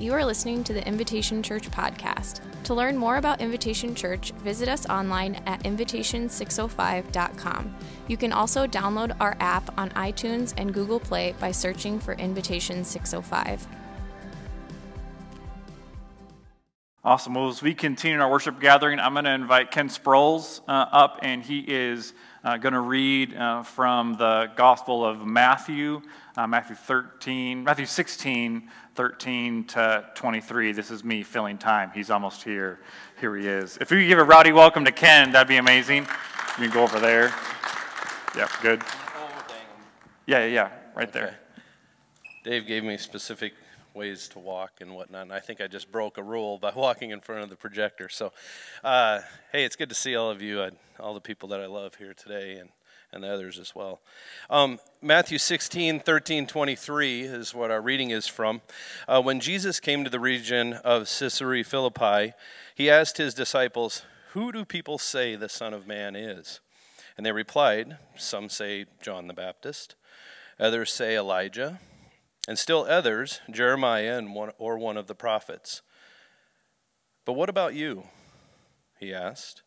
You are listening to the Invitation Church podcast. To learn more about Invitation Church, visit us online at invitation605.com. You can also download our app on iTunes and Google Play by searching for Invitation 605. Awesome. Well, as we continue our worship gathering, I'm going to invite Ken Sproles uh, up, and he is uh, going to read uh, from the Gospel of Matthew, uh, Matthew 13, Matthew 16, 13 to 23. This is me filling time. He's almost here. Here he is. If you could give a rowdy welcome to Ken, that'd be amazing. You can go over there. Yep, good. Yeah, yeah, right there. Dave gave me specific ways to walk and whatnot. And I think I just broke a rule by walking in front of the projector. So, uh, hey, it's good to see all of you, uh, all the people that I love here today, and, and the others as well. Um, Matthew 16, 13, 23 is what our reading is from. Uh, when Jesus came to the region of Caesarea Philippi, he asked his disciples, Who do people say the Son of Man is? And they replied, Some say John the Baptist, others say Elijah and still others, Jeremiah and one, or one of the prophets. But what about you? He asked.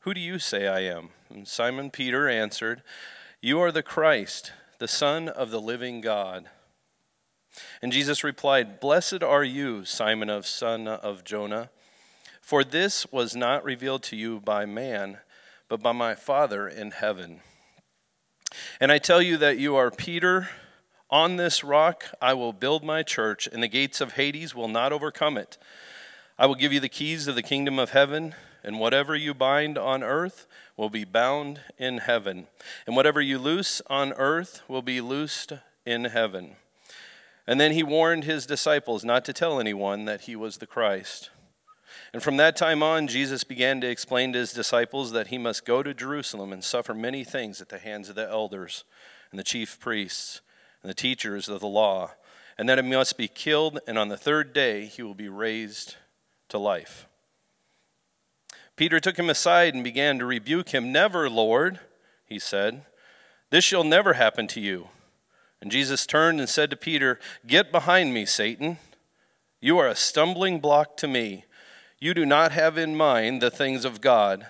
Who do you say I am? And Simon Peter answered, You are the Christ, the Son of the living God. And Jesus replied, Blessed are you, Simon of son of Jonah, for this was not revealed to you by man, but by my Father in heaven. And I tell you that you are Peter on this rock I will build my church, and the gates of Hades will not overcome it. I will give you the keys of the kingdom of heaven, and whatever you bind on earth will be bound in heaven, and whatever you loose on earth will be loosed in heaven. And then he warned his disciples not to tell anyone that he was the Christ. And from that time on, Jesus began to explain to his disciples that he must go to Jerusalem and suffer many things at the hands of the elders and the chief priests and the teachers of the law, and that he must be killed, and on the third day he will be raised to life. Peter took him aside and began to rebuke him. Never, Lord, he said, this shall never happen to you. And Jesus turned and said to Peter, Get behind me, Satan. You are a stumbling block to me. You do not have in mind the things of God,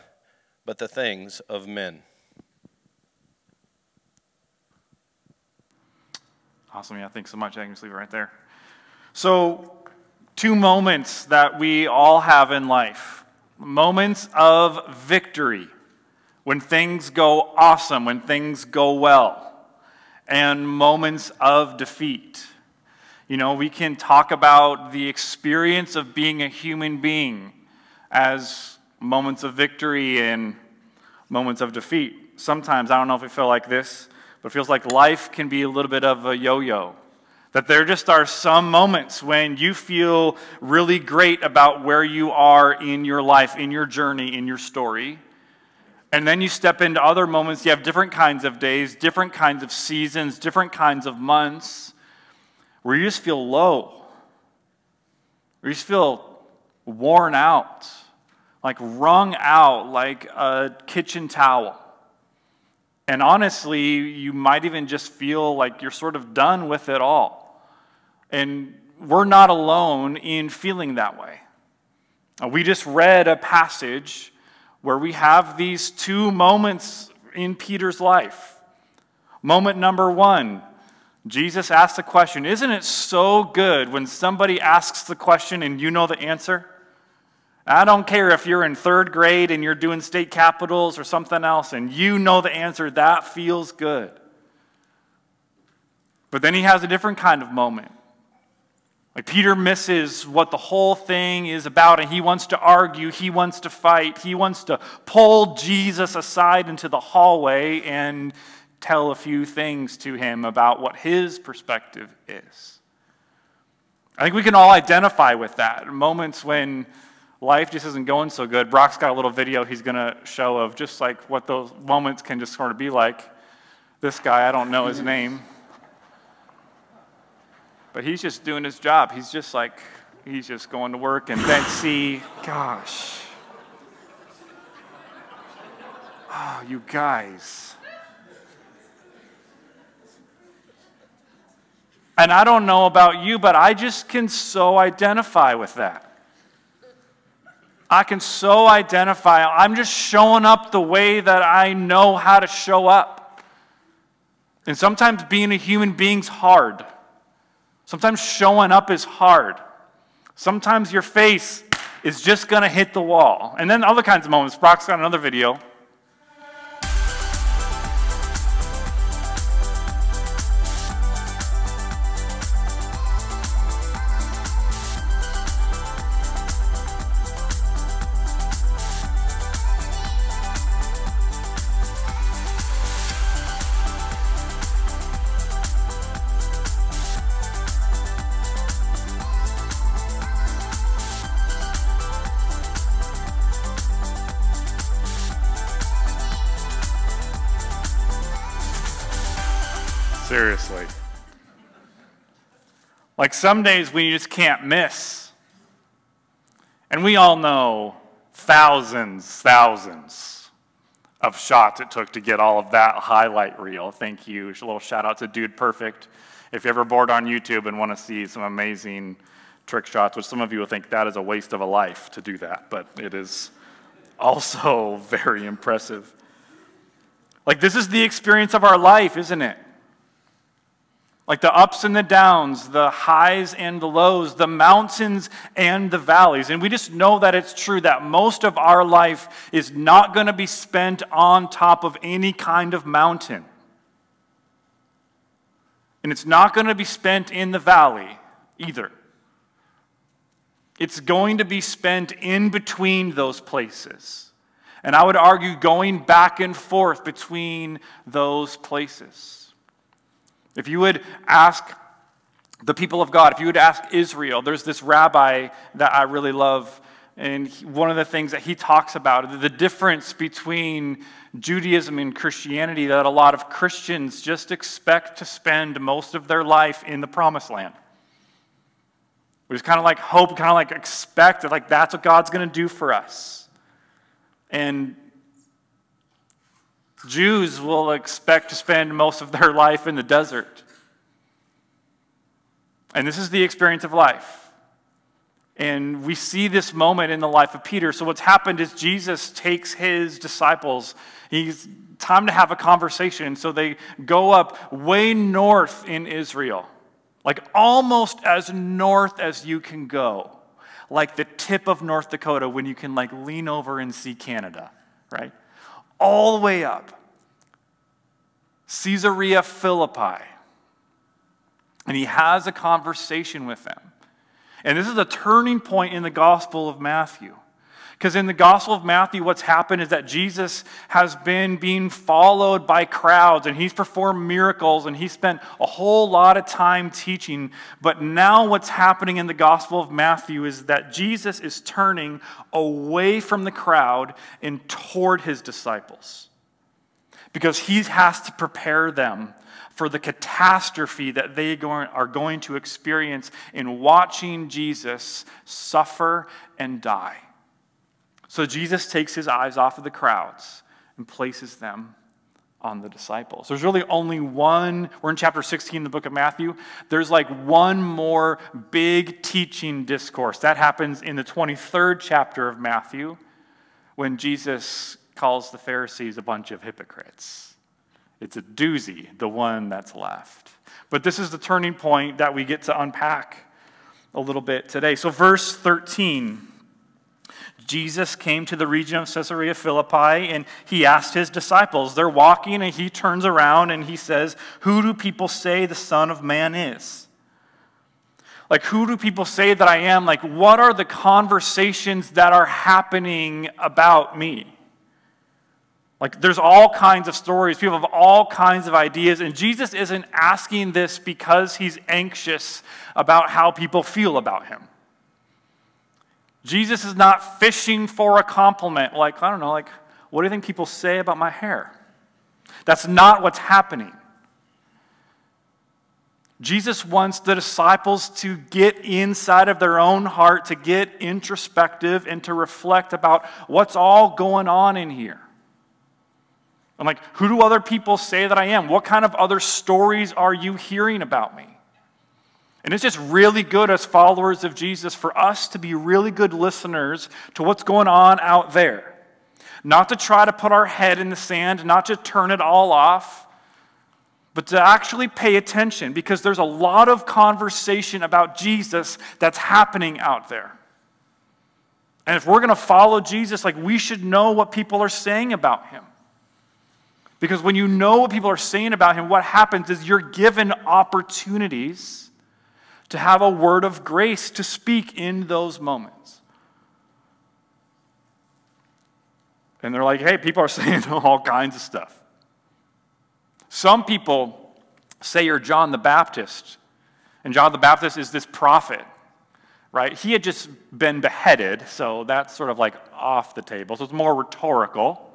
but the things of men. Awesome. Yeah, thanks so much. I can just leave it right there. So, two moments that we all have in life moments of victory, when things go awesome, when things go well, and moments of defeat. You know, we can talk about the experience of being a human being as moments of victory and moments of defeat. Sometimes, I don't know if we feel like this, but it feels like life can be a little bit of a yo yo. That there just are some moments when you feel really great about where you are in your life, in your journey, in your story. And then you step into other moments, you have different kinds of days, different kinds of seasons, different kinds of months where you just feel low, where you just feel worn out, like wrung out like a kitchen towel. And honestly, you might even just feel like you're sort of done with it all. And we're not alone in feeling that way. Uh, we just read a passage where we have these two moments in Peter's life. Moment number one, Jesus asked a question Isn't it so good when somebody asks the question and you know the answer? I don't care if you're in third grade and you're doing state capitals or something else and you know the answer, that feels good. But then he has a different kind of moment. Like Peter misses what the whole thing is about, and he wants to argue, he wants to fight, he wants to pull Jesus aside into the hallway and tell a few things to him about what his perspective is. I think we can all identify with that. Moments when life just isn't going so good. Brock's got a little video he's going to show of just like what those moments can just sort of be like. This guy, I don't know his name, but he's just doing his job. He's just like, he's just going to work and then see, gosh. Oh, you guys. And I don't know about you, but I just can so identify with that. I can so identify. I'm just showing up the way that I know how to show up. And sometimes being a human being's hard. Sometimes showing up is hard. Sometimes your face is just going to hit the wall. And then other kinds of moments. Brock's got another video. Like some days we just can't miss. And we all know thousands, thousands of shots it took to get all of that highlight reel. Thank you. A little shout out to Dude Perfect. If you're ever bored on YouTube and want to see some amazing trick shots, which some of you will think that is a waste of a life to do that, but it is also very impressive. Like, this is the experience of our life, isn't it? Like the ups and the downs, the highs and the lows, the mountains and the valleys. And we just know that it's true that most of our life is not going to be spent on top of any kind of mountain. And it's not going to be spent in the valley either. It's going to be spent in between those places. And I would argue going back and forth between those places. If you would ask the people of God, if you would ask Israel, there's this rabbi that I really love, and one of the things that he talks about, the difference between Judaism and Christianity, that a lot of Christians just expect to spend most of their life in the promised land. We just kind of like hope, kind of like expect that like that's what God's going to do for us. And Jews will expect to spend most of their life in the desert. And this is the experience of life. And we see this moment in the life of Peter. So, what's happened is Jesus takes his disciples. He's time to have a conversation. So, they go up way north in Israel, like almost as north as you can go, like the tip of North Dakota when you can like lean over and see Canada, right? All the way up. Caesarea Philippi. And he has a conversation with them. And this is a turning point in the Gospel of Matthew. Because in the Gospel of Matthew, what's happened is that Jesus has been being followed by crowds and he's performed miracles and he spent a whole lot of time teaching. But now, what's happening in the Gospel of Matthew is that Jesus is turning away from the crowd and toward his disciples. Because he has to prepare them for the catastrophe that they are going to experience in watching Jesus suffer and die. So Jesus takes his eyes off of the crowds and places them on the disciples. There's really only one, we're in chapter 16 in the book of Matthew. There's like one more big teaching discourse. That happens in the 23rd chapter of Matthew when Jesus calls the Pharisees a bunch of hypocrites. It's a doozy, the one that's left. But this is the turning point that we get to unpack a little bit today. So, verse 13 Jesus came to the region of Caesarea Philippi and he asked his disciples. They're walking and he turns around and he says, Who do people say the Son of Man is? Like, who do people say that I am? Like, what are the conversations that are happening about me? Like, there's all kinds of stories. People have all kinds of ideas. And Jesus isn't asking this because he's anxious about how people feel about him. Jesus is not fishing for a compliment, like, I don't know, like, what do you think people say about my hair? That's not what's happening. Jesus wants the disciples to get inside of their own heart, to get introspective, and to reflect about what's all going on in here. I'm like, who do other people say that I am? What kind of other stories are you hearing about me? And it's just really good as followers of Jesus for us to be really good listeners to what's going on out there. Not to try to put our head in the sand, not to turn it all off, but to actually pay attention because there's a lot of conversation about Jesus that's happening out there. And if we're going to follow Jesus, like we should know what people are saying about him. Because when you know what people are saying about him, what happens is you're given opportunities to have a word of grace to speak in those moments. And they're like, hey, people are saying all kinds of stuff. Some people say you're John the Baptist, and John the Baptist is this prophet, right? He had just been beheaded, so that's sort of like off the table. So it's more rhetorical.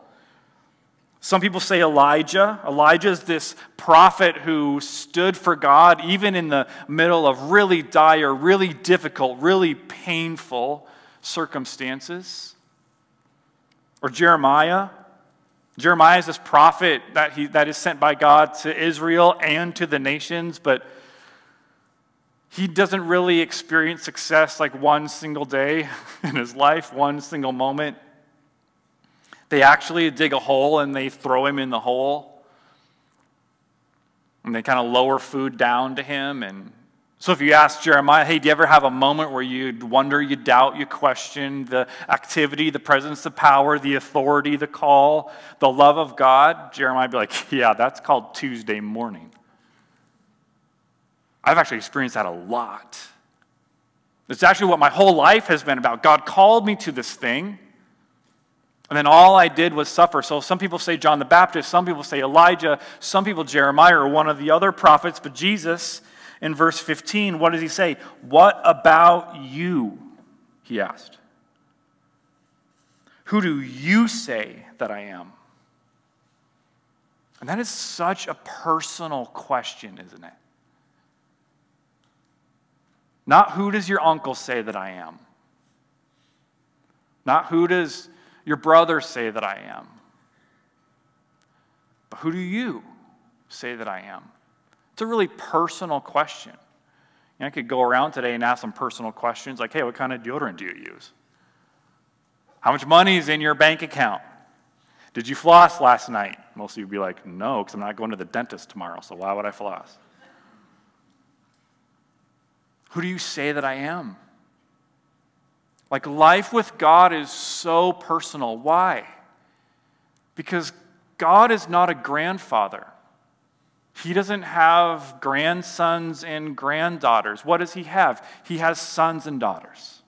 Some people say Elijah. Elijah is this prophet who stood for God even in the middle of really dire, really difficult, really painful circumstances. Or Jeremiah. Jeremiah is this prophet that, he, that is sent by God to Israel and to the nations, but he doesn't really experience success like one single day in his life, one single moment. They actually dig a hole and they throw him in the hole. And they kind of lower food down to him. And so if you ask Jeremiah, hey, do you ever have a moment where you wonder, you doubt, you question the activity, the presence, the power, the authority, the call, the love of God? Jeremiah would be like, yeah, that's called Tuesday morning. I've actually experienced that a lot. It's actually what my whole life has been about. God called me to this thing, and then all I did was suffer. So some people say John the Baptist, some people say Elijah, some people Jeremiah or one of the other prophets, but Jesus in verse 15, what does he say? What about you? He asked. Who do you say that I am? And that is such a personal question, isn't it? Not who does your uncle say that I am? Not who does your brother say that I am? But who do you say that I am? It's a really personal question. You know, I could go around today and ask some personal questions like, hey, what kind of deodorant do you use? How much money is in your bank account? Did you floss last night? Most of you would be like, no, because I'm not going to the dentist tomorrow, so why would I floss? Who do you say that I am? Like, life with God is so personal. Why? Because God is not a grandfather. He doesn't have grandsons and granddaughters. What does he have? He has sons and daughters.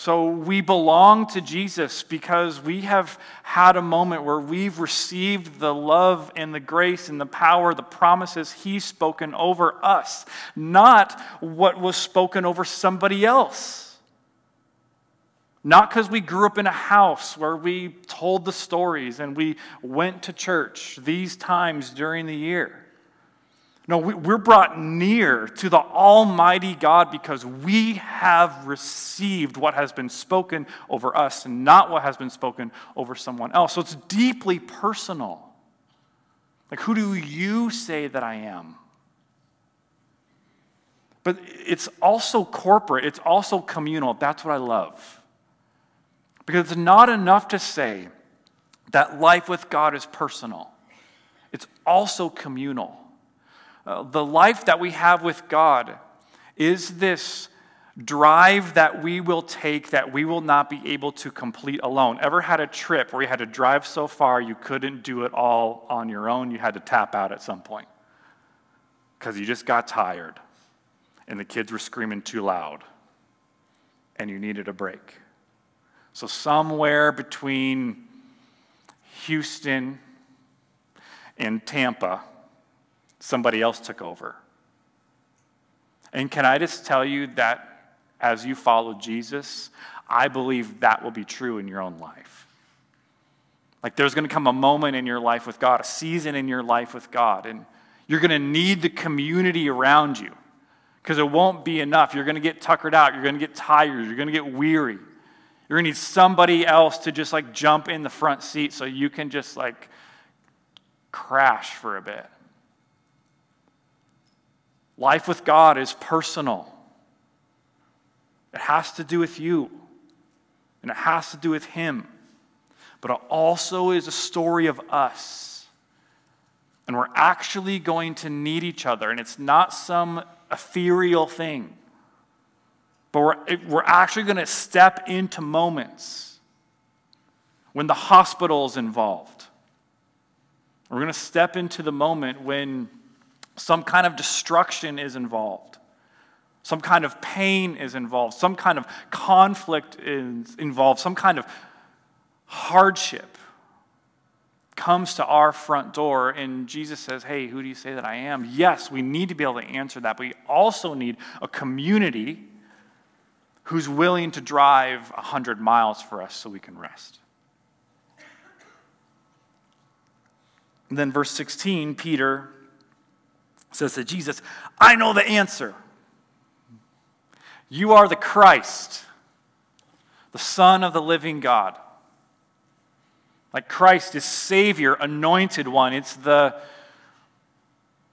So we belong to Jesus because we have had a moment where we've received the love and the grace and the power, the promises He's spoken over us, not what was spoken over somebody else. Not because we grew up in a house where we told the stories and we went to church these times during the year. No, we're brought near to the Almighty God because we have received what has been spoken over us, and not what has been spoken over someone else. So it's deeply personal. Like, who do you say that I am? But it's also corporate, it's also communal. That's what I love. Because it's not enough to say that life with God is personal, it's also communal. Uh, the life that we have with God is this drive that we will take that we will not be able to complete alone. Ever had a trip where you had to drive so far you couldn't do it all on your own? You had to tap out at some point because you just got tired and the kids were screaming too loud and you needed a break. So, somewhere between Houston and Tampa, somebody else took over. And can I just tell you that as you follow Jesus, I believe that will be true in your own life. Like there's going to come a moment in your life with God, a season in your life with God, and you're going to need the community around you because it won't be enough. You're going to get tuckered out, you're going to get tired, you're going to get weary. You're going to need somebody else to just like jump in the front seat so you can just like crash for a bit. Life with God is personal. It has to do with you, and it has to do with Him. But it also is a story of us. And we're actually going to need each other, and it's not some ethereal thing. But we're, we're actually going to step into moments when the hospital is involved. We're going to step into the moment when some kind of destruction is involved, some kind of pain is involved, some kind of conflict is involved, some kind of hardship comes to our front door and Jesus says, Hey, who do you say that I am? Yes, we need to be able to answer that, but we also need a community who's willing to drive 100 miles for us so we can rest. And then, verse 16, Peter says to Jesus, I know the answer. You are the Christ, the Son of the living God. Like Christ is Savior, anointed one. It's the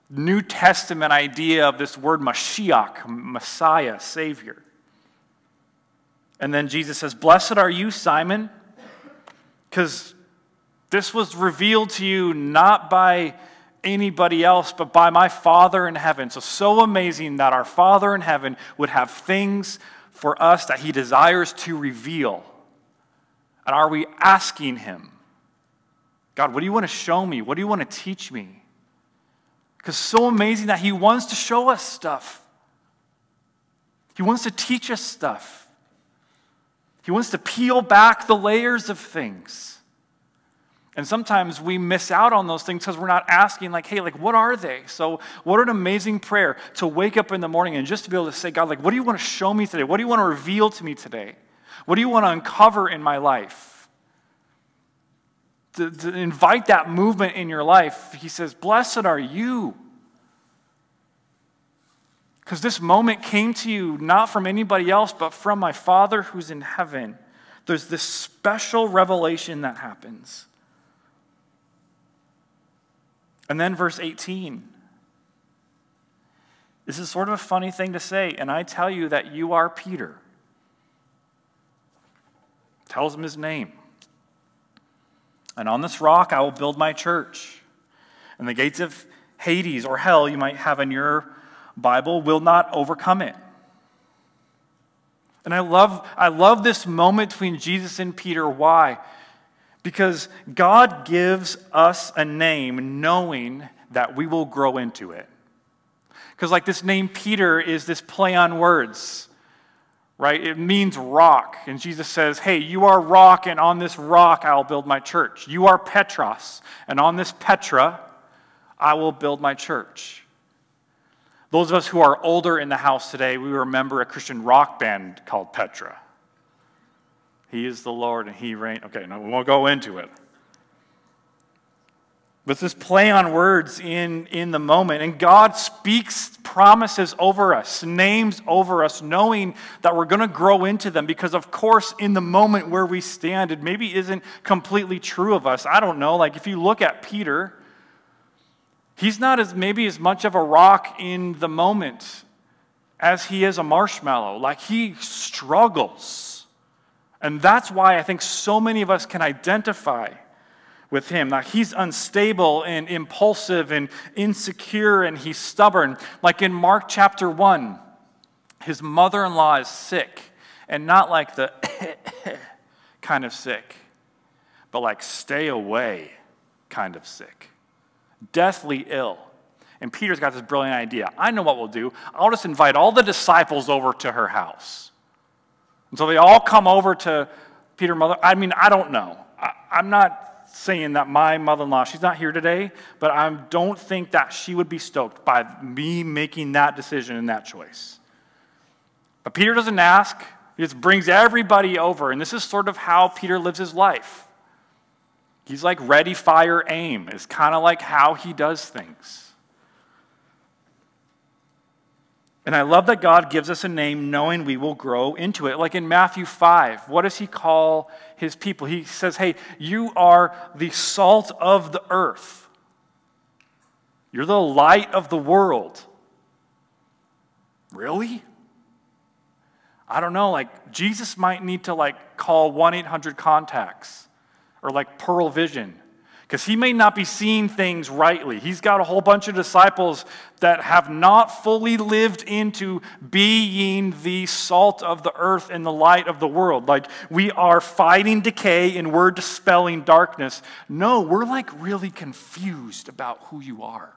New Testament idea of this word Mashiach, Messiah, Savior. And then Jesus says, Blessed are you, Simon, because this was revealed to you not by anybody else, but by my Father in heaven. So, so amazing that our Father in heaven would have things for us that He desires to reveal. And are we asking Him, God, what do you want to show me? What do you want to teach me? Because so amazing that He wants to show us stuff, He wants to teach us stuff. He wants to peel back the layers of things. And sometimes we miss out on those things because we're not asking, like, hey, like, what are they? So, what an amazing prayer to wake up in the morning and just to be able to say, God, like, what do you want to show me today? What do you want to reveal to me today? What do you want to uncover in my life? To, to invite that movement in your life, he says, Blessed are you. Because this moment came to you not from anybody else, but from my Father who's in heaven. There's this special revelation that happens. And then verse 18. This is sort of a funny thing to say, and I tell you that you are Peter. Tells him his name. And on this rock I will build my church. And the gates of Hades or hell you might have in your Bible will not overcome it. And I love, I love this moment between Jesus and Peter. Why? Because God gives us a name knowing that we will grow into it. Because, like, this name Peter is this play on words, right? It means rock. And Jesus says, Hey, you are rock, and on this rock I'll build my church. You are Petros, and on this Petra I will build my church. Those of us who are older in the house today, we remember a Christian rock band called Petra. He is the Lord and He reigns. Okay, no, we won't go into it. But this play on words in, in the moment. And God speaks promises over us, names over us, knowing that we're going to grow into them because, of course, in the moment where we stand, it maybe isn't completely true of us. I don't know. Like if you look at Peter, He's not as maybe as much of a rock in the moment as he is a marshmallow. Like he struggles. And that's why I think so many of us can identify with him. Now, he's unstable and impulsive and insecure and he's stubborn. Like in Mark chapter 1, his mother in law is sick, and not like the kind of sick, but like stay away kind of sick deathly ill. And Peter's got this brilliant idea. I know what we'll do. I'll just invite all the disciples over to her house. And so they all come over to Peter mother. I mean, I don't know. I, am not saying that my mother-in-law, she's not here today, but I don't think that she would be stoked by me making that decision and that choice. But Peter doesn't ask. He just brings everybody over. And this is sort of how Peter lives his life. He's like ready, fire, aim, is kind of like how he does things. And I love that God gives us a name knowing we will grow into it. Like in Matthew 5, what does he call his people? He says, Hey, you are the salt of the earth, you're the light of the world. Really? I don't know, like Jesus might need to like call 1-800 contacts or like Pearle Vision because he may not be seeing things rightly. He's got a whole bunch of disciples that have not fully lived into being the salt of the earth and the light of the world. Like we are fighting decay and we're dispelling darkness. No, we're like really confused about who you are.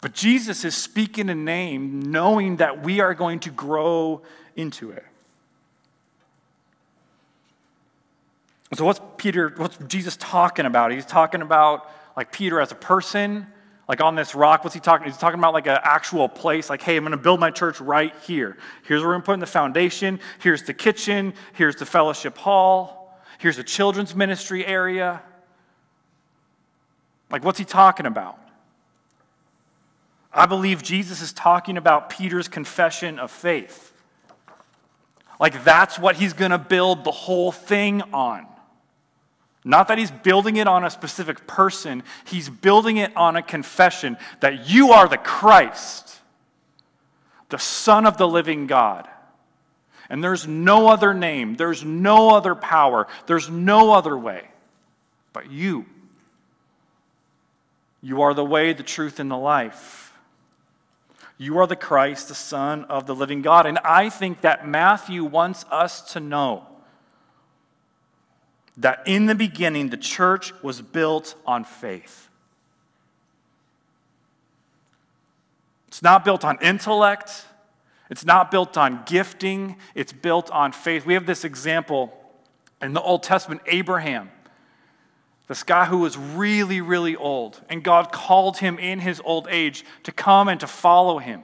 But Jesus is speaking a name knowing that we are going to grow into it. So what's Peter, what's Jesus talking about? He's talking about like Peter as a person, like on this rock. What's he talking? He's talking about like an actual place, like, hey, I'm gonna build my church right here. Here's where I'm putting the foundation. Here's the kitchen. Here's the fellowship hall. Here's the children's ministry area. Like, what's he talking about? I believe Jesus is talking about Peter's confession of faith. Like, that's what he's going to build the whole thing on. Not that he's building it on a specific person, he's building it on a confession that you are the Christ, the Son of the living God. And there's no other name, there's no other power, there's no other way but you. You are the way, the truth, and the life. You are the Christ, the Son of the living God. And I think that Matthew wants us to know that in the beginning, the church was built on faith. It's not built on intellect, it's not built on gifting, it's built on faith. We have this example in the Old Testament Abraham. This guy who was really, really old, and God called him in his old age to come and to follow him.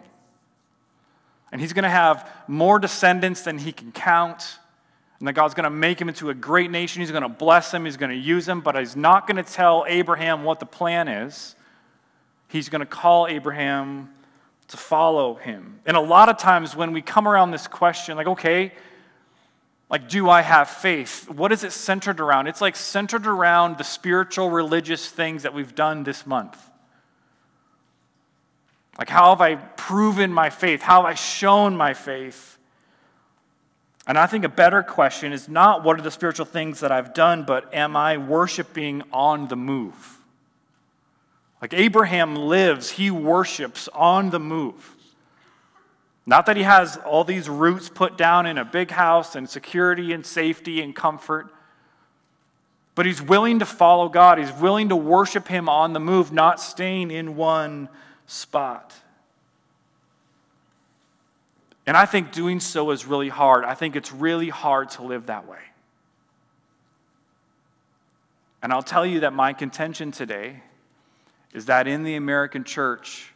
And he's going to have more descendants than he can count. And that God's going to make him into a great nation. He's going to bless him. He's going to use him. But he's not going to tell Abraham what the plan is. He's going to call Abraham to follow him. And a lot of times when we come around this question, like, okay, like, do I have faith? What is it centered around? It's like centered around the spiritual, religious things that we've done this month. Like, how have I proven my faith? How have I shown my faith? And I think a better question is not what are the spiritual things that I've done, but am I worshiping on the move? Like Abraham lives, he worships on the move. Not that he has all these roots put down in a big house and security and safety and comfort, but he's willing to follow God. He's willing to worship him on the move, not staying in one spot. And I think doing so is really hard. I think it's really hard to live that way. And I'll tell you that my contention today is that in the American church,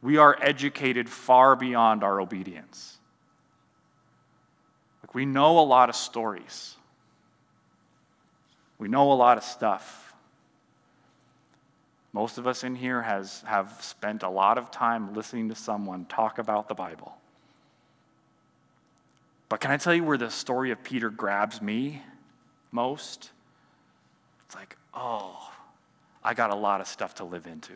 we are educated far beyond our obedience. Like we know a lot of stories. We know a lot of stuff. Most of us in here has, have spent a lot of time listening to someone talk about the Bible. But can I tell you where the story of Peter grabs me most? It's like, oh, I got a lot of stuff to live into.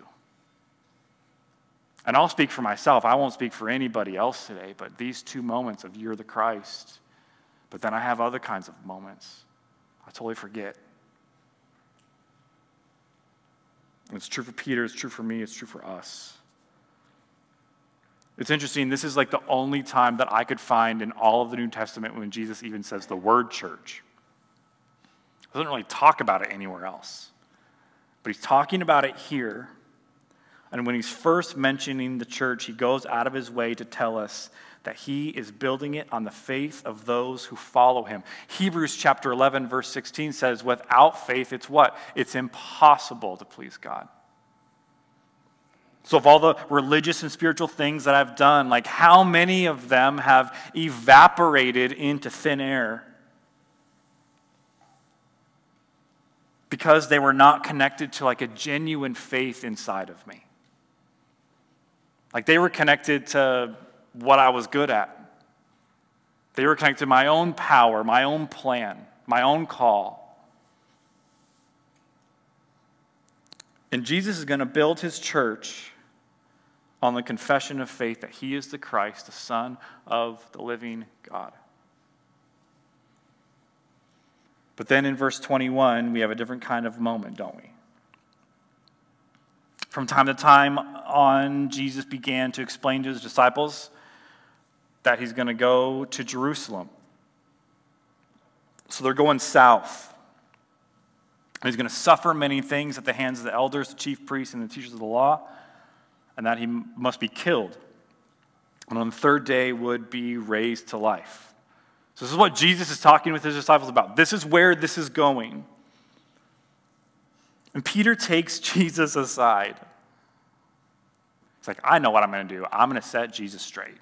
And I'll speak for myself. I won't speak for anybody else today, but these two moments of you're the Christ. But then I have other kinds of moments. I totally forget. It's true for Peter, it's true for me, it's true for us. It's interesting, this is like the only time that I could find in all of the New Testament when Jesus even says the word church. He doesn't really talk about it anywhere else. But he's talking about it here and when he's first mentioning the church, he goes out of his way to tell us that he is building it on the faith of those who follow him. Hebrews chapter 11, verse 16 says, Without faith, it's what? It's impossible to please God. So, of all the religious and spiritual things that I've done, like how many of them have evaporated into thin air? Because they were not connected to like a genuine faith inside of me. Like they were connected to what I was good at. They were connected to my own power, my own plan, my own call. And Jesus is going to build his church on the confession of faith that he is the Christ, the Son of the living God. But then in verse 21, we have a different kind of moment, don't we? From time to time on, Jesus began to explain to his disciples that he's going to go to Jerusalem. So they're going south. He's going to suffer many things at the hands of the elders, the chief priests, and the teachers of the law, and that he must be killed. And on the third day would be raised to life. So, this is what Jesus is talking with his disciples about. This is where this is going. And Peter takes Jesus aside. It's like, I know what I'm going to do. I'm going to set Jesus straight.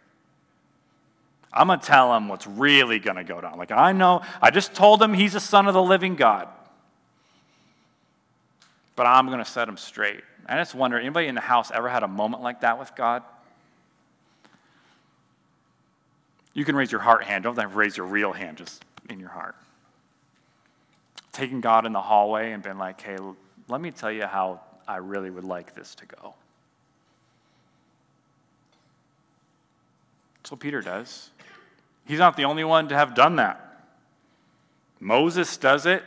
I'm going to tell him what's really going to go down. Like, I know, I just told him he's a son of the living God. But I'm going to set him straight. I just wonder anybody in the house ever had a moment like that with God? You can raise your heart hand. Don't have raise your real hand, just in your heart. Taking God in the hallway and being like, hey, let me tell you how I really would like this to go. That's what Peter does. He's not the only one to have done that. Moses does it.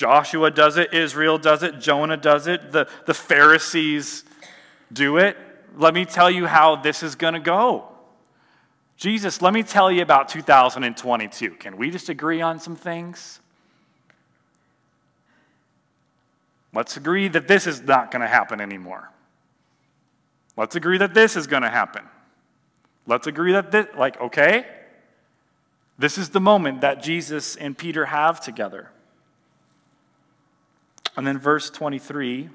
Joshua does it. Israel does it. Jonah does it. The, the Pharisees do it. Let me tell you how this is going to go. Jesus, let me tell you about 2022. Can we just agree on some things? Let's agree that this is not going to happen anymore. Let's agree that this is going to happen. Let's agree that this, like, okay? This is the moment that Jesus and Peter have together. And then verse 23,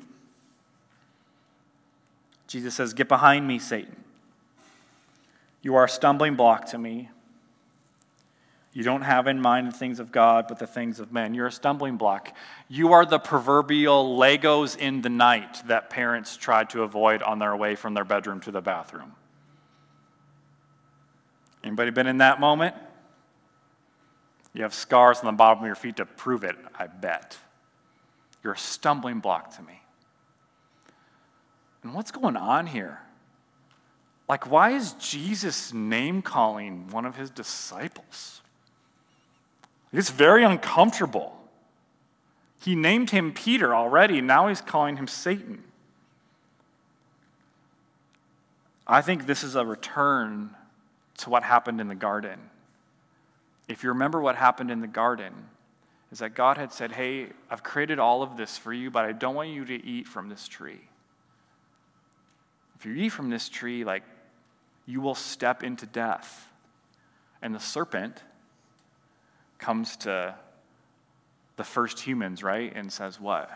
Jesus says, Get behind me, Satan. You are a stumbling block to me. You don't have in mind the things of God, but the things of men. You're a stumbling block. You are the proverbial Legos in the night that parents try to avoid on their way from their bedroom to the bathroom. Anybody been in that moment? You have scars on the bottom of your feet to prove it, I bet. You're a stumbling block to me. And what's going on here? Like, why is Jesus name calling one of his disciples? It's very uncomfortable. He named him Peter already, now he's calling him Satan. I think this is a return to what happened in the garden. If you remember what happened in the garden, is that God had said, Hey, I've created all of this for you, but I don't want you to eat from this tree. If you eat from this tree, like, you will step into death. And the serpent comes to the first humans, right, and says, What?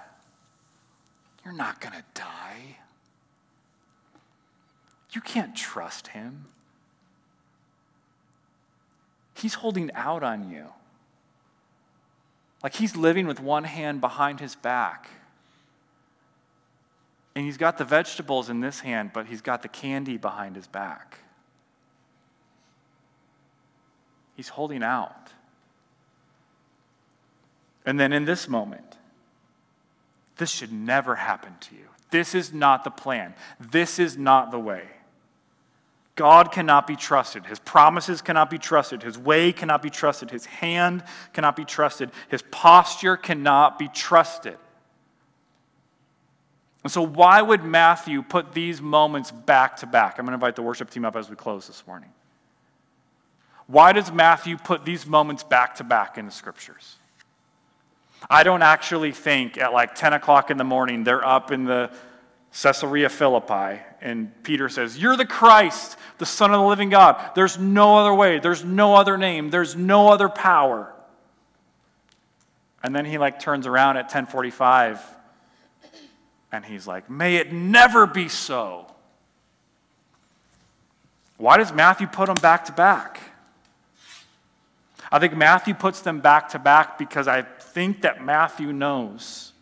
You're not going to die. You can't trust him. He's holding out on you. Like he's living with one hand behind his back. And he's got the vegetables in this hand, but he's got the candy behind his back. He's holding out. And then in this moment, this should never happen to you. This is not the plan. This is not the way. God cannot be trusted. His promises cannot be trusted. His way cannot be trusted. His hand cannot be trusted. His posture cannot be trusted. And so, why would Matthew put these moments back to back? I'm going to invite the worship team up as we close this morning. Why does Matthew put these moments back to back in the scriptures? I don't actually think at like 10 o'clock in the morning they're up in the Caesarea Philippi, and Peter says, You're the Christ, the Son of the living God. There's no other way, there's no other name, there's no other power. And then he like turns around at 1045 and he's like, May it never be so. Why does Matthew put them back to back? I think Matthew puts them back to back because I think that Matthew knows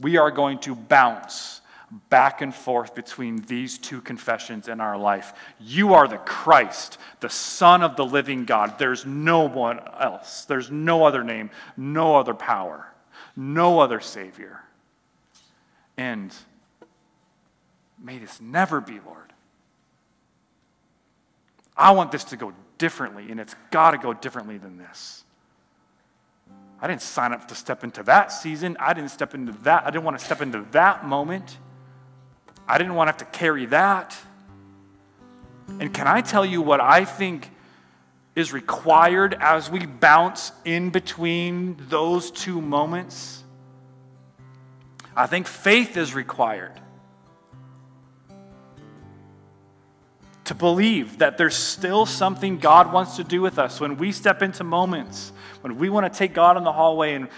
we are going to bounce back and forth between these two confessions in our life. You are the Christ, the Son of the living God. There's no one else. There's no other name, no other power, no other Savior. And May this never be, Lord. I want this to go differently, and it's got to go differently than this. I didn't sign up to step into that season. I didn't step into that. I didn't want to step into that moment. I didn't want to have to carry that. And can I tell you what I think is required as we bounce in between those two moments? I think faith is required. To believe that there's still something God wants to do with us when we step into moments, when we want to take God in the hallway and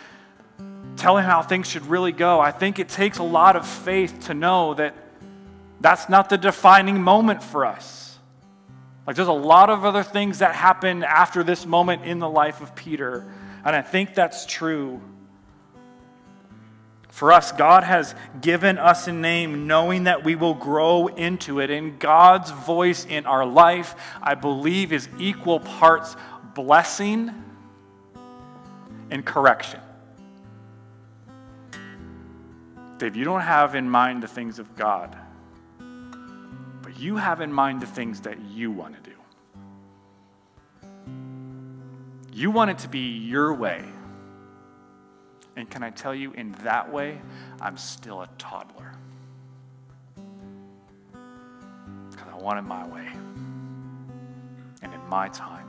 tell Him how things should really go. I think it takes a lot of faith to know that that's not the defining moment for us. Like, there's a lot of other things that happen after this moment in the life of Peter, and I think that's true. For us, God has given us a name knowing that we will grow into it. And God's voice in our life, I believe, is equal parts blessing and correction. Dave, you don't have in mind the things of God you have in mind the things that you want to do. You want it to be your way. And can I tell you, in that way, I'm still a toddler. Because I want it my way and in my time.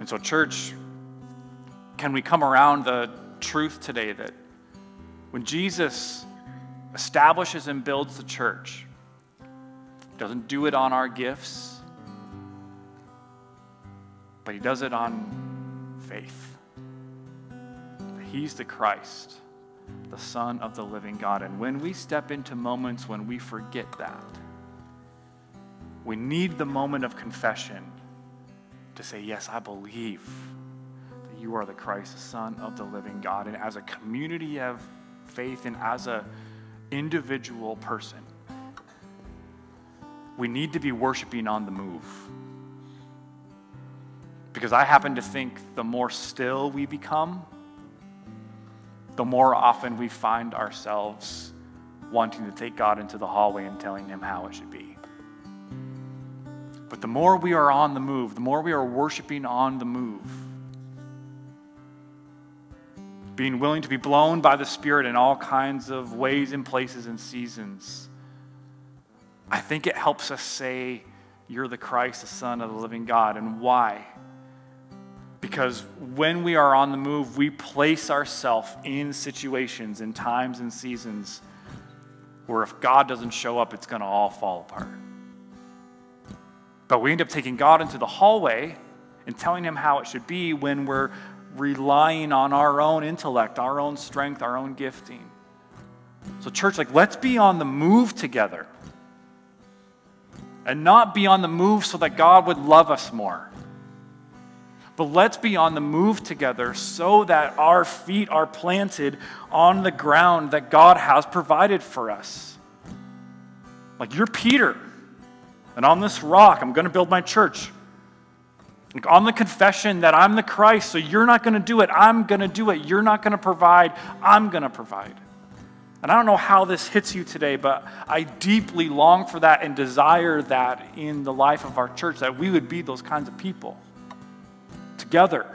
And so, church, can we come around the truth today that when Jesus establishes and builds the church. Doesn't do it on our gifts, but he does it on faith. He's the Christ, the Son of the living God. And when we step into moments when we forget that, we need the moment of confession to say, Yes, I believe that you are the Christ, the Son of the living God. And as a community of faith and as a individual person. We need to be worshiping on the move. Because I happen to think the more still we become, the more often we find ourselves wanting to take God into the hallway and telling Him how it should be. But the more we are on the move, the more we are worshiping on the move, being willing to be blown by the Spirit in all kinds of ways and places and seasons. I think it helps us say, You're the Christ, the Son of the living God. And why? Because when we are on the move, we place ourselves in situations and times and seasons where if God doesn't show up, it's going to all fall apart. But we end up taking God into the hallway and telling him how it should be when we're relying on our own intellect, our own strength, our own gifting. So, church, like, let's be on the move together. And not be on the move so that God would love us more. But let's be on the move together so that our feet are planted on the ground that God has provided for us. Like, you're Peter, and on this rock, I'm going to build my church. Like on the confession that I'm the Christ, so you're not going to do it, I'm going to do it. You're not going to provide, I'm going to provide. And I don't know how this hits you today, but I deeply long for that and desire that in the life of our church, that we would be those kinds of people together.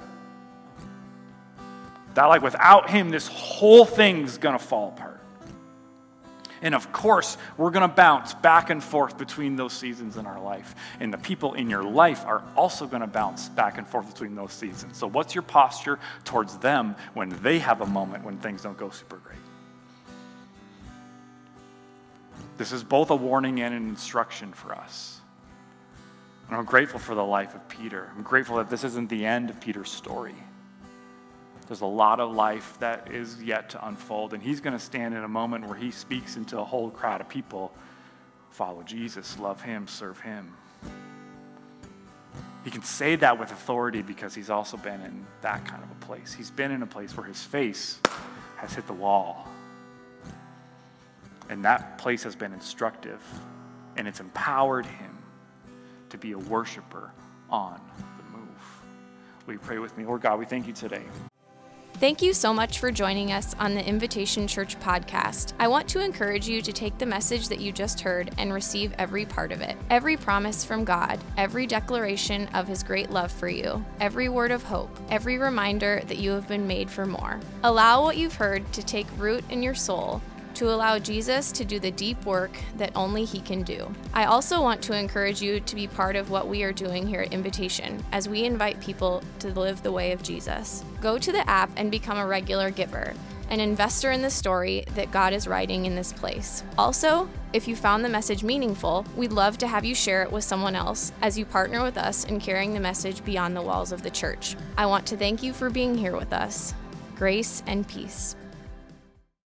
That, like, without Him, this whole thing's going to fall apart. And of course, we're going to bounce back and forth between those seasons in our life. And the people in your life are also going to bounce back and forth between those seasons. So, what's your posture towards them when they have a moment when things don't go super great? This is both a warning and an instruction for us. And I'm grateful for the life of Peter. I'm grateful that this isn't the end of Peter's story. There's a lot of life that is yet to unfold. And he's going to stand in a moment where he speaks into a whole crowd of people follow Jesus, love him, serve him. He can say that with authority because he's also been in that kind of a place. He's been in a place where his face has hit the wall. And that place has been instructive, and it's empowered him to be a worshiper on the move. Will you pray with me? Lord God, we thank you today. Thank you so much for joining us on the Invitation Church podcast. I want to encourage you to take the message that you just heard and receive every part of it. Every promise from God, every declaration of His great love for you, every word of hope, every reminder that you have been made for more. Allow what you've heard to take root in your soul to allow Jesus to do the deep work that only He can do. I also want to encourage you to be part of what we are doing here at Invitation as we invite people to live the way of Jesus. Go to the app and become a regular giver, an investor in the story that God is writing in this place. Also, if you found the message meaningful, we'd love to have you share it with someone else as you partner with us in carrying the message beyond the walls of the church. I want to thank you for being here with us. Grace and peace.